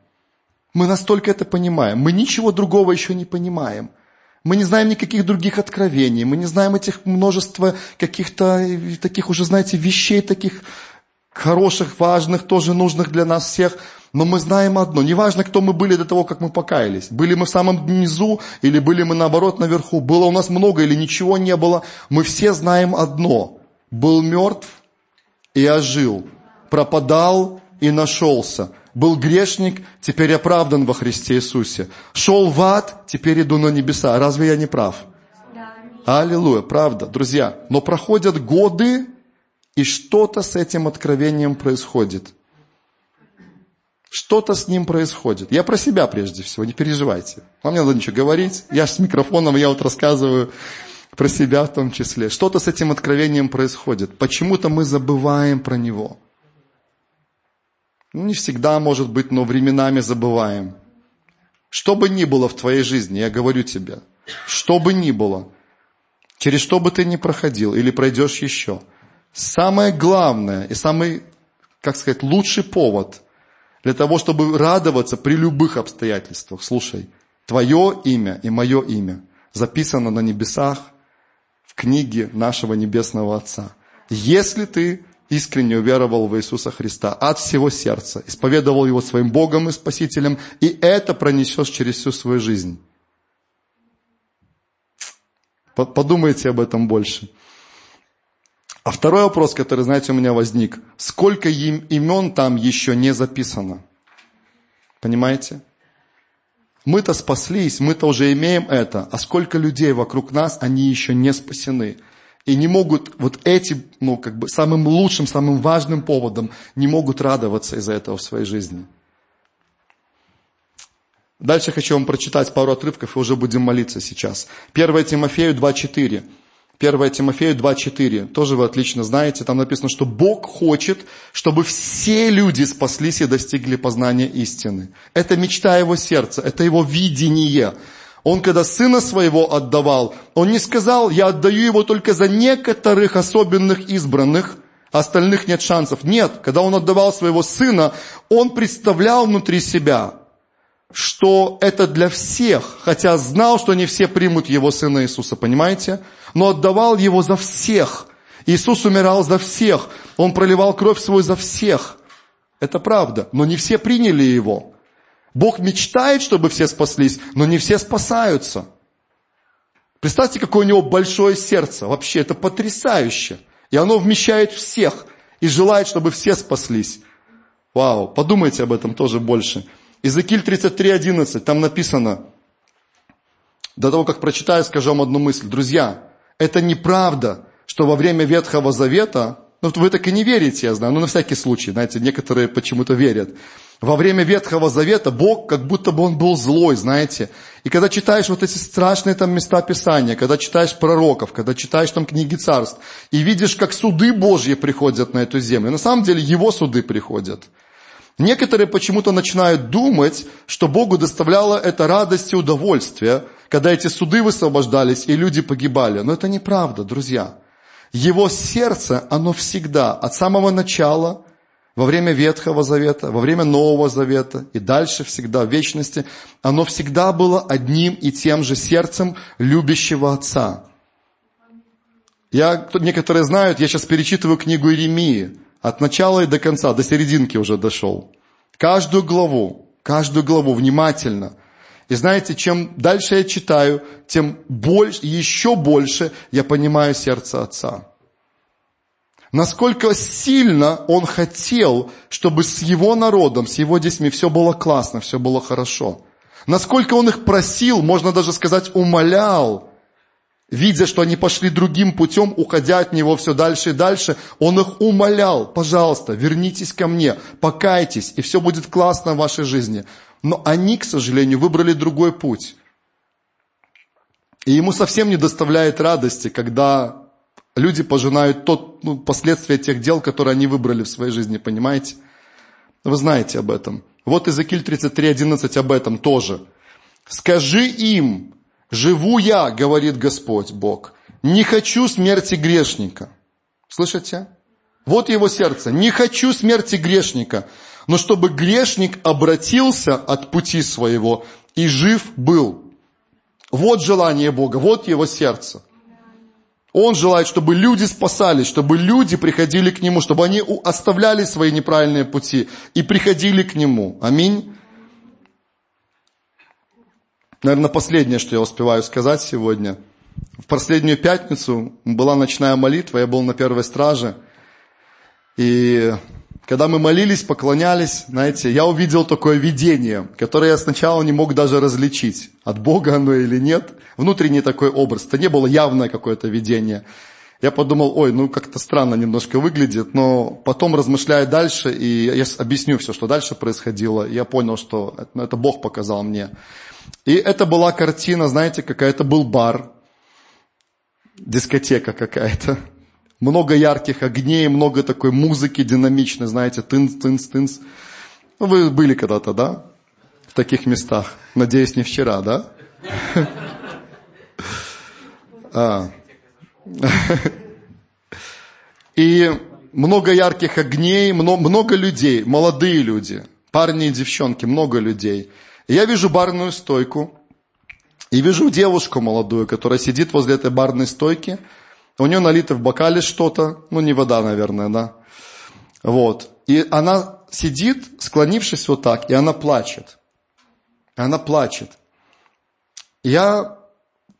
мы настолько это понимаем, мы ничего другого еще не понимаем – мы не знаем никаких других откровений, мы не знаем этих множества каких-то э, таких уже, знаете, вещей таких хороших, важных, тоже нужных для нас всех. Но мы знаем одно, неважно, кто мы были до того, как мы покаялись. Были мы в самом низу или были мы наоборот наверху. Было у нас много или ничего не было. Мы все знаем одно. Был мертв и ожил. Пропадал и нашелся. Был грешник, теперь оправдан во Христе Иисусе. Шел в ад, теперь иду на небеса. Разве я не прав? Да. Аллилуйя, правда, друзья. Но проходят годы, и что-то с этим откровением происходит. Что-то с ним происходит. Я про себя прежде всего, не переживайте. Вам не надо ничего говорить. Я с микрофоном, я вот рассказываю про себя в том числе. Что-то с этим откровением происходит. Почему-то мы забываем про него. Ну, не всегда, может быть, но временами забываем. Что бы ни было в твоей жизни, я говорю тебе, что бы ни было, через что бы ты ни проходил или пройдешь еще, самое главное и самый, как сказать, лучший повод для того, чтобы радоваться при любых обстоятельствах. Слушай, твое имя и мое имя записано на небесах в книге нашего Небесного Отца. Если ты искренне уверовал в Иисуса Христа от всего сердца, исповедовал Его своим Богом и Спасителем, и это пронесешь через всю свою жизнь. Подумайте об этом больше. А второй вопрос, который, знаете, у меня возник. Сколько имен там еще не записано? Понимаете? Мы-то спаслись, мы-то уже имеем это, а сколько людей вокруг нас, они еще не спасены и не могут вот эти, ну, как бы самым лучшим, самым важным поводом не могут радоваться из-за этого в своей жизни. Дальше хочу вам прочитать пару отрывков и уже будем молиться сейчас. 1 Тимофею 2.4. 1 Тимофею 2.4. Тоже вы отлично знаете. Там написано, что Бог хочет, чтобы все люди спаслись и достигли познания истины. Это мечта его сердца, это его видение. Он, когда сына своего отдавал, он не сказал, я отдаю его только за некоторых особенных избранных, остальных нет шансов. Нет, когда он отдавал своего сына, он представлял внутри себя, что это для всех, хотя знал, что не все примут его сына Иисуса, понимаете? Но отдавал его за всех. Иисус умирал за всех. Он проливал кровь свою за всех. Это правда. Но не все приняли его. Бог мечтает, чтобы все спаслись, но не все спасаются. Представьте, какое у него большое сердце. Вообще, это потрясающе. И оно вмещает всех и желает, чтобы все спаслись. Вау, подумайте об этом тоже больше. Иезекииль 33.11, там написано, до того, как прочитаю, скажу вам одну мысль. Друзья, это неправда, что во время Ветхого Завета, ну вы так и не верите, я знаю, но на всякий случай, знаете, некоторые почему-то верят, во время Ветхого Завета Бог, как будто бы Он был злой, знаете. И когда читаешь вот эти страшные там места Писания, когда читаешь пророков, когда читаешь там книги царств, и видишь, как суды Божьи приходят на эту землю, на самом деле Его суды приходят. Некоторые почему-то начинают думать, что Богу доставляло это радость и удовольствие, когда эти суды высвобождались и люди погибали. Но это неправда, друзья. Его сердце, оно всегда, от самого начала во время Ветхого Завета, во время Нового Завета и дальше всегда в вечности, оно всегда было одним и тем же сердцем любящего Отца. Я, некоторые знают, я сейчас перечитываю книгу Иеремии, от начала и до конца, до серединки уже дошел. Каждую главу, каждую главу внимательно. И знаете, чем дальше я читаю, тем больше, еще больше я понимаю сердце Отца насколько сильно он хотел, чтобы с его народом, с его детьми все было классно, все было хорошо. Насколько он их просил, можно даже сказать, умолял, видя, что они пошли другим путем, уходя от него все дальше и дальше, он их умолял, пожалуйста, вернитесь ко мне, покайтесь, и все будет классно в вашей жизни. Но они, к сожалению, выбрали другой путь. И ему совсем не доставляет радости, когда люди пожинают тот, ну, последствия тех дел, которые они выбрали в своей жизни, понимаете? Вы знаете об этом. Вот Иезекииль 33.11 об этом тоже. «Скажи им, живу я, говорит Господь Бог, не хочу смерти грешника». Слышите? Вот его сердце. Не хочу смерти грешника, но чтобы грешник обратился от пути своего и жив был. Вот желание Бога, вот его сердце. Он желает, чтобы люди спасались, чтобы люди приходили к Нему, чтобы они оставляли свои неправильные пути и приходили к Нему. Аминь. Наверное, последнее, что я успеваю сказать сегодня. В последнюю пятницу была ночная молитва, я был на первой страже. И когда мы молились, поклонялись, знаете, я увидел такое видение, которое я сначала не мог даже различить, от Бога оно или нет. Внутренний такой образ. Это не было явное какое-то видение. Я подумал, ой, ну как-то странно немножко выглядит, но потом размышляя дальше, и я объясню все, что дальше происходило, я понял, что это, ну, это Бог показал мне. И это была картина, знаете, какая-то был бар, дискотека какая-то много ярких огней, много такой музыки динамичной, знаете, тынс. Ну, вы были когда-то, да? В таких местах. Надеюсь, не вчера, да? <laughs> А. <laughs> И много ярких огней, много людей, молодые люди, парни и девчонки, много людей. Я вижу барную стойку, и вижу девушку молодую, которая сидит возле этой барной стойки – у нее налито в бокале что-то, ну не вода, наверное, да. Вот. И она сидит, склонившись вот так, и она плачет. Она плачет. Я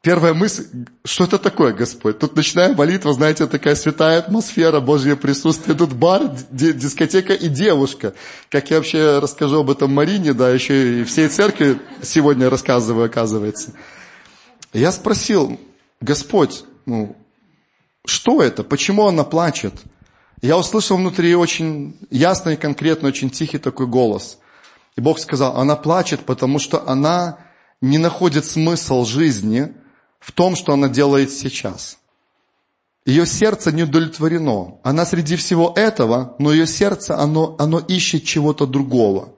Первая мысль, что это такое, Господь? Тут начинаем молитва, знаете, такая святая атмосфера, Божье присутствие. Тут бар, дискотека и девушка. Как я вообще расскажу об этом Марине, да, еще и всей церкви сегодня рассказываю, оказывается. Я спросил, Господь, ну, что это? Почему она плачет? Я услышал внутри очень ясный, конкретный, очень тихий такой голос. И Бог сказал, она плачет, потому что она не находит смысл жизни в том, что она делает сейчас. Ее сердце не удовлетворено. Она среди всего этого, но ее сердце, оно, оно ищет чего-то другого.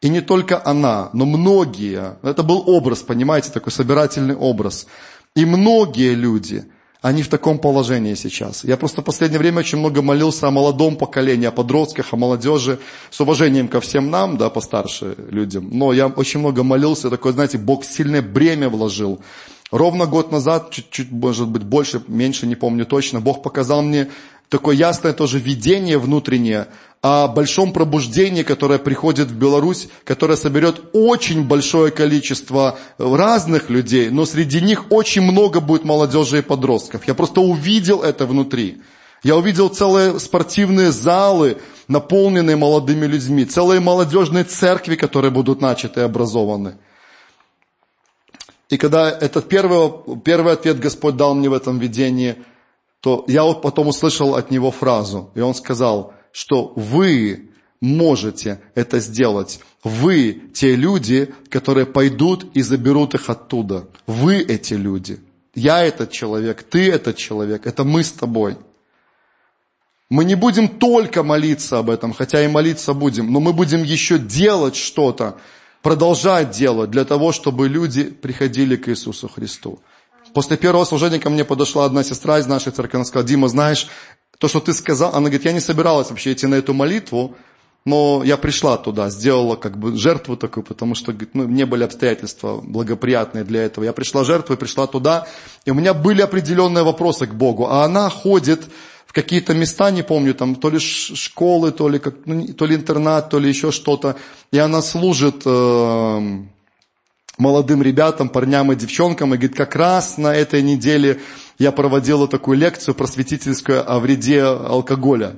И не только она, но многие. Это был образ, понимаете, такой собирательный образ. И многие люди – они в таком положении сейчас. Я просто в последнее время очень много молился о молодом поколении, о подростках, о молодежи, с уважением ко всем нам, да, постарше людям. Но я очень много молился, такое, знаете, Бог сильное бремя вложил. Ровно год назад, чуть-чуть, может быть, больше, меньше, не помню точно, Бог показал мне такое ясное тоже видение внутреннее о большом пробуждении, которое приходит в Беларусь, которое соберет очень большое количество разных людей, но среди них очень много будет молодежи и подростков. Я просто увидел это внутри. Я увидел целые спортивные залы, наполненные молодыми людьми, целые молодежные церкви, которые будут начаты и образованы. И когда этот первый, первый ответ Господь дал мне в этом видении, то я вот потом услышал от него фразу, и он сказал – что вы можете это сделать. Вы те люди, которые пойдут и заберут их оттуда. Вы эти люди. Я этот человек, ты этот человек, это мы с тобой. Мы не будем только молиться об этом, хотя и молиться будем, но мы будем еще делать что-то, продолжать делать для того, чтобы люди приходили к Иисусу Христу. После первого служения ко мне подошла одна сестра из нашей церкви, она сказала, Дима, знаешь, то, что ты сказал, она говорит, я не собиралась вообще идти на эту молитву, но я пришла туда, сделала как бы жертву такую, потому что говорит, ну, не были обстоятельства благоприятные для этого. Я пришла жертву и пришла туда, и у меня были определенные вопросы к Богу. А она ходит в какие-то места, не помню, там то ли школы, то ли, как, ну, то ли интернат, то ли еще что-то, и она служит э, молодым ребятам, парням и девчонкам, и говорит, как раз на этой неделе я проводила такую лекцию просветительскую о вреде алкоголя.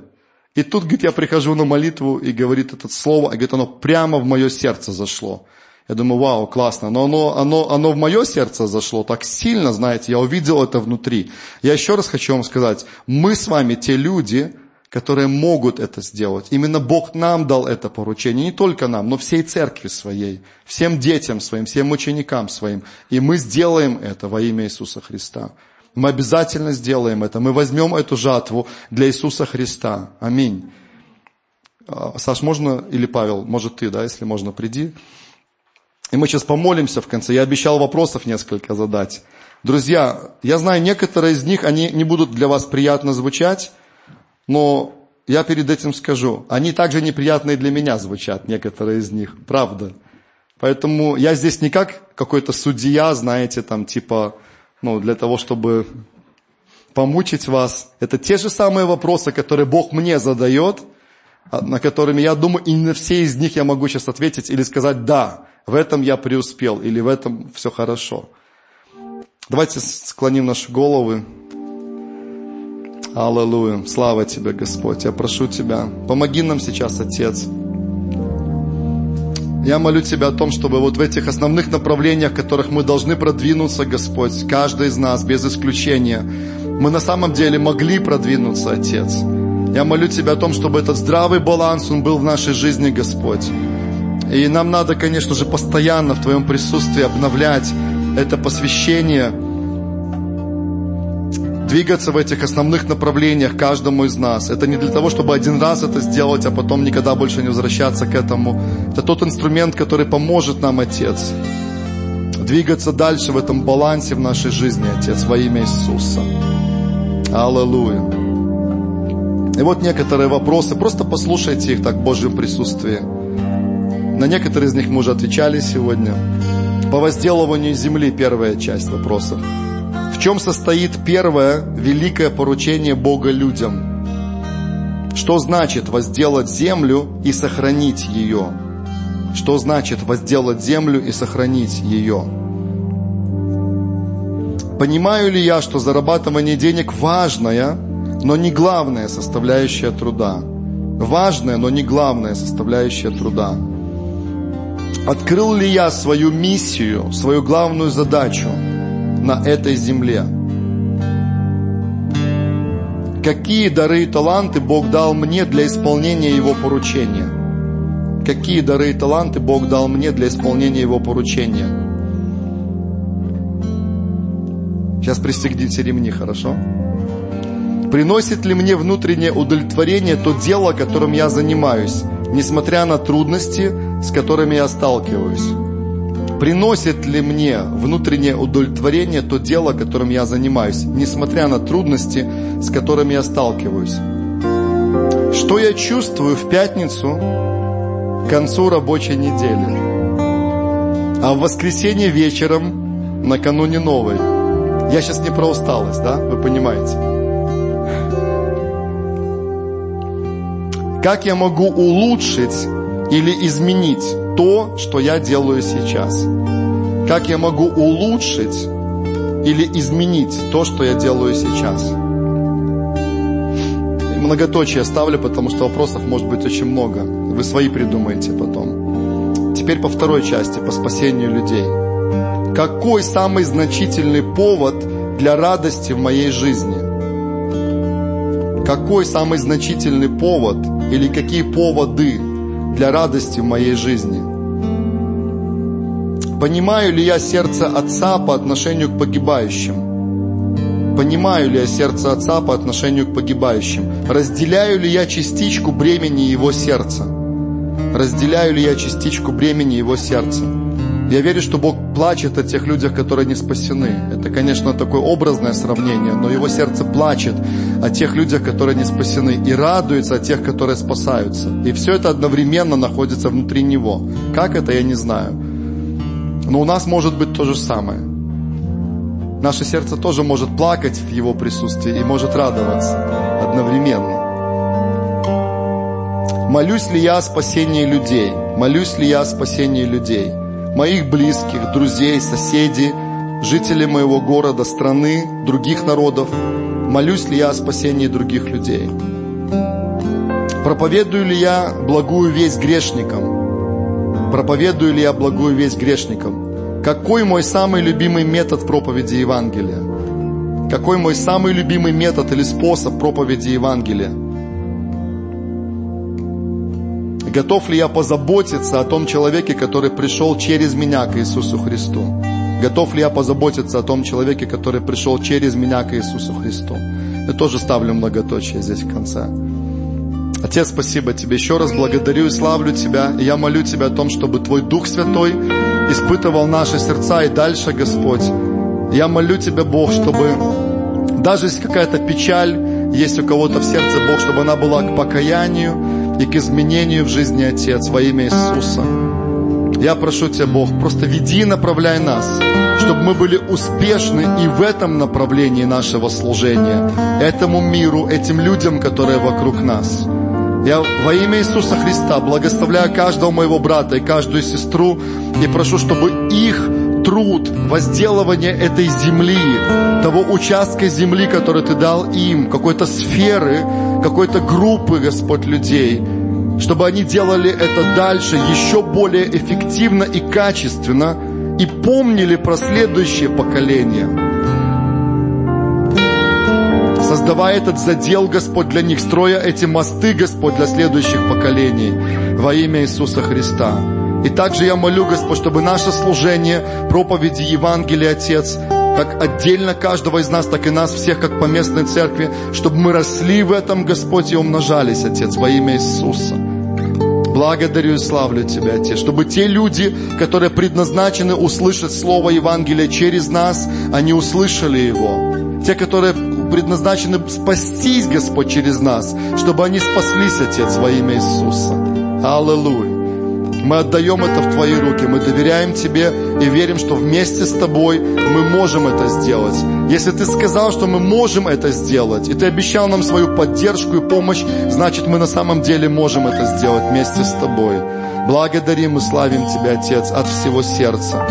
И тут, говорит, я прихожу на молитву и говорит это слово, и говорит, оно прямо в мое сердце зашло. Я думаю, вау, классно. Но оно, оно, оно в мое сердце зашло так сильно, знаете, я увидел это внутри. Я еще раз хочу вам сказать, мы с вами те люди, которые могут это сделать. Именно Бог нам дал это поручение, не только нам, но всей церкви своей, всем детям своим, всем ученикам своим. И мы сделаем это во имя Иисуса Христа. Мы обязательно сделаем это. Мы возьмем эту жатву для Иисуса Христа. Аминь. А, Саш, можно, или Павел, может ты, да, если можно, приди. И мы сейчас помолимся в конце. Я обещал вопросов несколько задать. Друзья, я знаю, некоторые из них, они не будут для вас приятно звучать, но я перед этим скажу, они также неприятные для меня звучат, некоторые из них, правда. Поэтому я здесь не как какой-то судья, знаете, там типа, ну, для того, чтобы помучить вас. Это те же самые вопросы, которые Бог мне задает, а, на которыми я думаю, и на все из них я могу сейчас ответить или сказать «да, в этом я преуспел» или «в этом все хорошо». Давайте склоним наши головы. Аллилуйя. Слава Тебе, Господь. Я прошу Тебя, помоги нам сейчас, Отец. Я молю Тебя о том, чтобы вот в этих основных направлениях, в которых мы должны продвинуться, Господь, каждый из нас, без исключения, мы на самом деле могли продвинуться, Отец. Я молю Тебя о том, чтобы этот здравый баланс, он был в нашей жизни, Господь. И нам надо, конечно же, постоянно в Твоем присутствии обновлять это посвящение, двигаться в этих основных направлениях каждому из нас. Это не для того, чтобы один раз это сделать, а потом никогда больше не возвращаться к этому. Это тот инструмент, который поможет нам, Отец, двигаться дальше в этом балансе в нашей жизни, Отец, во имя Иисуса. Аллилуйя. И вот некоторые вопросы, просто послушайте их так в Божьем присутствии. На некоторые из них мы уже отвечали сегодня. По возделыванию земли первая часть вопросов чем состоит первое великое поручение Бога людям? Что значит возделать землю и сохранить ее? Что значит возделать землю и сохранить ее? Понимаю ли я, что зарабатывание денег важная, но не главная составляющая труда? Важная, но не главная составляющая труда. Открыл ли я свою миссию, свою главную задачу – на этой земле. Какие дары и таланты Бог дал мне для исполнения Его поручения? Какие дары и таланты Бог дал мне для исполнения Его поручения? Сейчас пристегните ремни, хорошо? Приносит ли мне внутреннее удовлетворение то дело, которым я занимаюсь, несмотря на трудности, с которыми я сталкиваюсь? Приносит ли мне внутреннее удовлетворение то дело, которым я занимаюсь, несмотря на трудности, с которыми я сталкиваюсь. Что я чувствую в пятницу к концу рабочей недели, а в воскресенье вечером накануне новой. Я сейчас не про усталость, да? Вы понимаете? Как я могу улучшить или изменить то, что я делаю сейчас? Как я могу улучшить или изменить то, что я делаю сейчас? Многоточие ставлю, потому что вопросов может быть очень много. Вы свои придумаете потом. Теперь по второй части, по спасению людей. Какой самый значительный повод для радости в моей жизни? Какой самый значительный повод или какие поводы для радости в моей жизни. Понимаю ли я сердце Отца по отношению к погибающим? Понимаю ли я сердце Отца по отношению к погибающим? Разделяю ли я частичку бремени Его сердца? Разделяю ли я частичку бремени Его сердца? Я верю, что Бог плачет о тех людях, которые не спасены. Это, конечно, такое образное сравнение, но Его сердце плачет о тех людях, которые не спасены, и радуется о тех, которые спасаются. И все это одновременно находится внутри Него. Как это, я не знаю. Но у нас может быть то же самое. Наше сердце тоже может плакать в Его присутствии и может радоваться одновременно. Молюсь ли я о спасении людей? Молюсь ли я о спасении людей? моих близких, друзей, соседей, жителей моего города, страны, других народов? Молюсь ли я о спасении других людей? Проповедую ли я благую весть грешникам? Проповедую ли я благую весть грешникам? Какой мой самый любимый метод проповеди Евангелия? Какой мой самый любимый метод или способ проповеди Евангелия? Готов ли я позаботиться о том человеке, который пришел через меня к Иисусу Христу? Готов ли я позаботиться о том человеке, который пришел через меня к Иисусу Христу? Я тоже ставлю многоточие здесь в конце. Отец, спасибо Тебе. Еще раз благодарю и славлю Тебя. И я молю Тебя о том, чтобы Твой Дух Святой испытывал наши сердца и дальше, Господь. Я молю Тебя, Бог, чтобы даже если какая-то печаль есть у кого-то в сердце, Бог, чтобы она была к покаянию, и к изменению в жизни, Отец, во имя Иисуса. Я прошу Тебя, Бог, просто веди и направляй нас, чтобы мы были успешны и в этом направлении нашего служения, этому миру, этим людям, которые вокруг нас. Я во имя Иисуса Христа благословляю каждого моего брата и каждую сестру и прошу, чтобы их труд, возделывание этой земли, того участка земли, который Ты дал им, какой-то сферы, какой-то группы, Господь, людей, чтобы они делали это дальше еще более эффективно и качественно и помнили про следующее поколение. Создавая этот задел, Господь, для них, строя эти мосты, Господь, для следующих поколений во имя Иисуса Христа. И также я молю, Господь, чтобы наше служение, проповеди Евангелия, Отец, как отдельно каждого из нас, так и нас всех, как по местной церкви, чтобы мы росли в этом, Господь, и умножались, Отец, во имя Иисуса. Благодарю и славлю Тебя, Отец, чтобы те люди, которые предназначены услышать Слово Евангелия через нас, они услышали его. Те, которые предназначены спастись, Господь, через нас, чтобы они спаслись, Отец, во имя Иисуса. Аллилуйя. Мы отдаем это в Твои руки, мы доверяем Тебе и верим, что вместе с Тобой мы можем это сделать. Если Ты сказал, что мы можем это сделать, и Ты обещал нам свою поддержку и помощь, значит мы на самом деле можем это сделать вместе с Тобой. Благодарим и славим Тебя, Отец, от всего сердца.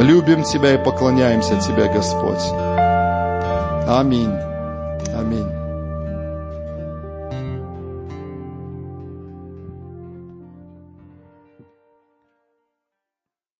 Любим Тебя и поклоняемся Тебе, Господь. Аминь. Аминь.